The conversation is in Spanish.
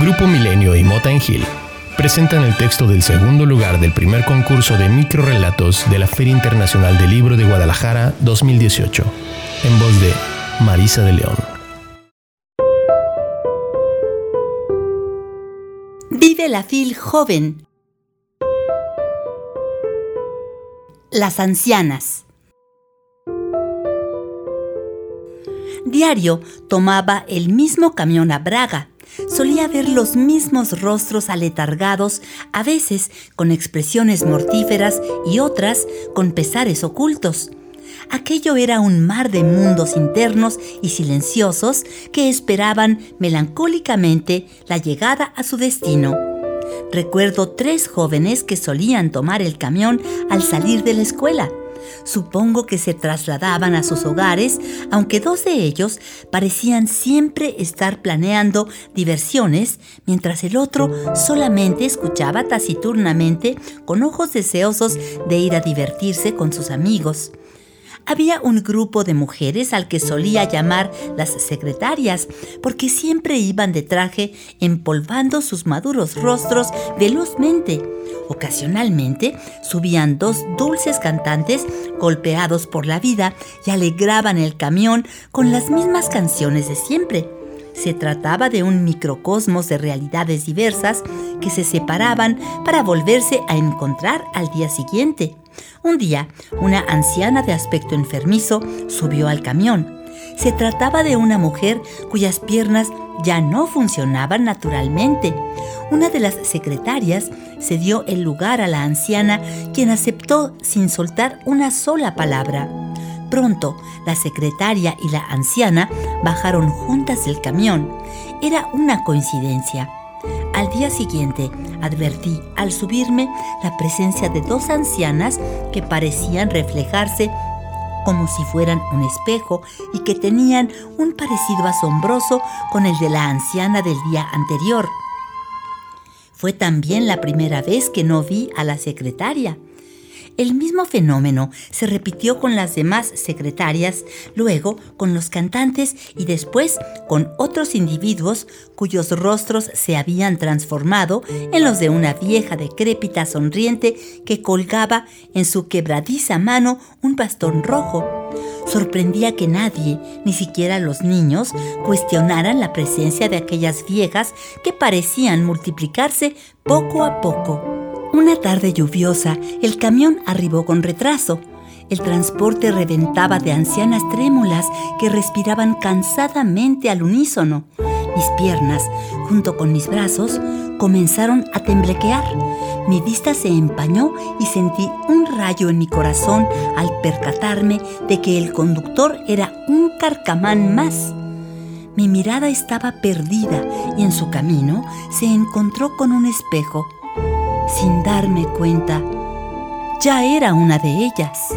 Grupo Milenio y Mota Hill presentan el texto del segundo lugar del primer concurso de microrelatos de la Feria Internacional del Libro de Guadalajara 2018, en voz de Marisa de León. Vive la fil joven. Las ancianas. Diario tomaba el mismo camión a Braga solía ver los mismos rostros aletargados, a veces con expresiones mortíferas y otras con pesares ocultos. Aquello era un mar de mundos internos y silenciosos que esperaban melancólicamente la llegada a su destino. Recuerdo tres jóvenes que solían tomar el camión al salir de la escuela. Supongo que se trasladaban a sus hogares, aunque dos de ellos parecían siempre estar planeando diversiones, mientras el otro solamente escuchaba taciturnamente con ojos deseosos de ir a divertirse con sus amigos había un grupo de mujeres al que solía llamar las secretarias, porque siempre iban de traje empolvando sus maduros rostros velozmente. Ocasionalmente subían dos dulces cantantes golpeados por la vida y alegraban el camión con las mismas canciones de siempre. Se trataba de un microcosmos de realidades diversas que se separaban para volverse a encontrar al día siguiente. Un día, una anciana de aspecto enfermizo subió al camión. Se trataba de una mujer cuyas piernas ya no funcionaban naturalmente. Una de las secretarias se dio el lugar a la anciana, quien aceptó sin soltar una sola palabra. Pronto, la secretaria y la anciana bajaron juntas del camión. Era una coincidencia. Al día siguiente advertí al subirme la presencia de dos ancianas que parecían reflejarse como si fueran un espejo y que tenían un parecido asombroso con el de la anciana del día anterior. Fue también la primera vez que no vi a la secretaria. El mismo fenómeno se repitió con las demás secretarias, luego con los cantantes y después con otros individuos cuyos rostros se habían transformado en los de una vieja decrépita sonriente que colgaba en su quebradiza mano un bastón rojo. Sorprendía que nadie, ni siquiera los niños, cuestionaran la presencia de aquellas viejas que parecían multiplicarse poco a poco. Una tarde lluviosa, el camión arribó con retraso. El transporte reventaba de ancianas trémulas que respiraban cansadamente al unísono. Mis piernas, junto con mis brazos, comenzaron a temblequear. Mi vista se empañó y sentí un rayo en mi corazón al percatarme de que el conductor era un carcamán más. Mi mirada estaba perdida y en su camino se encontró con un espejo sin darme cuenta, ya era una de ellas.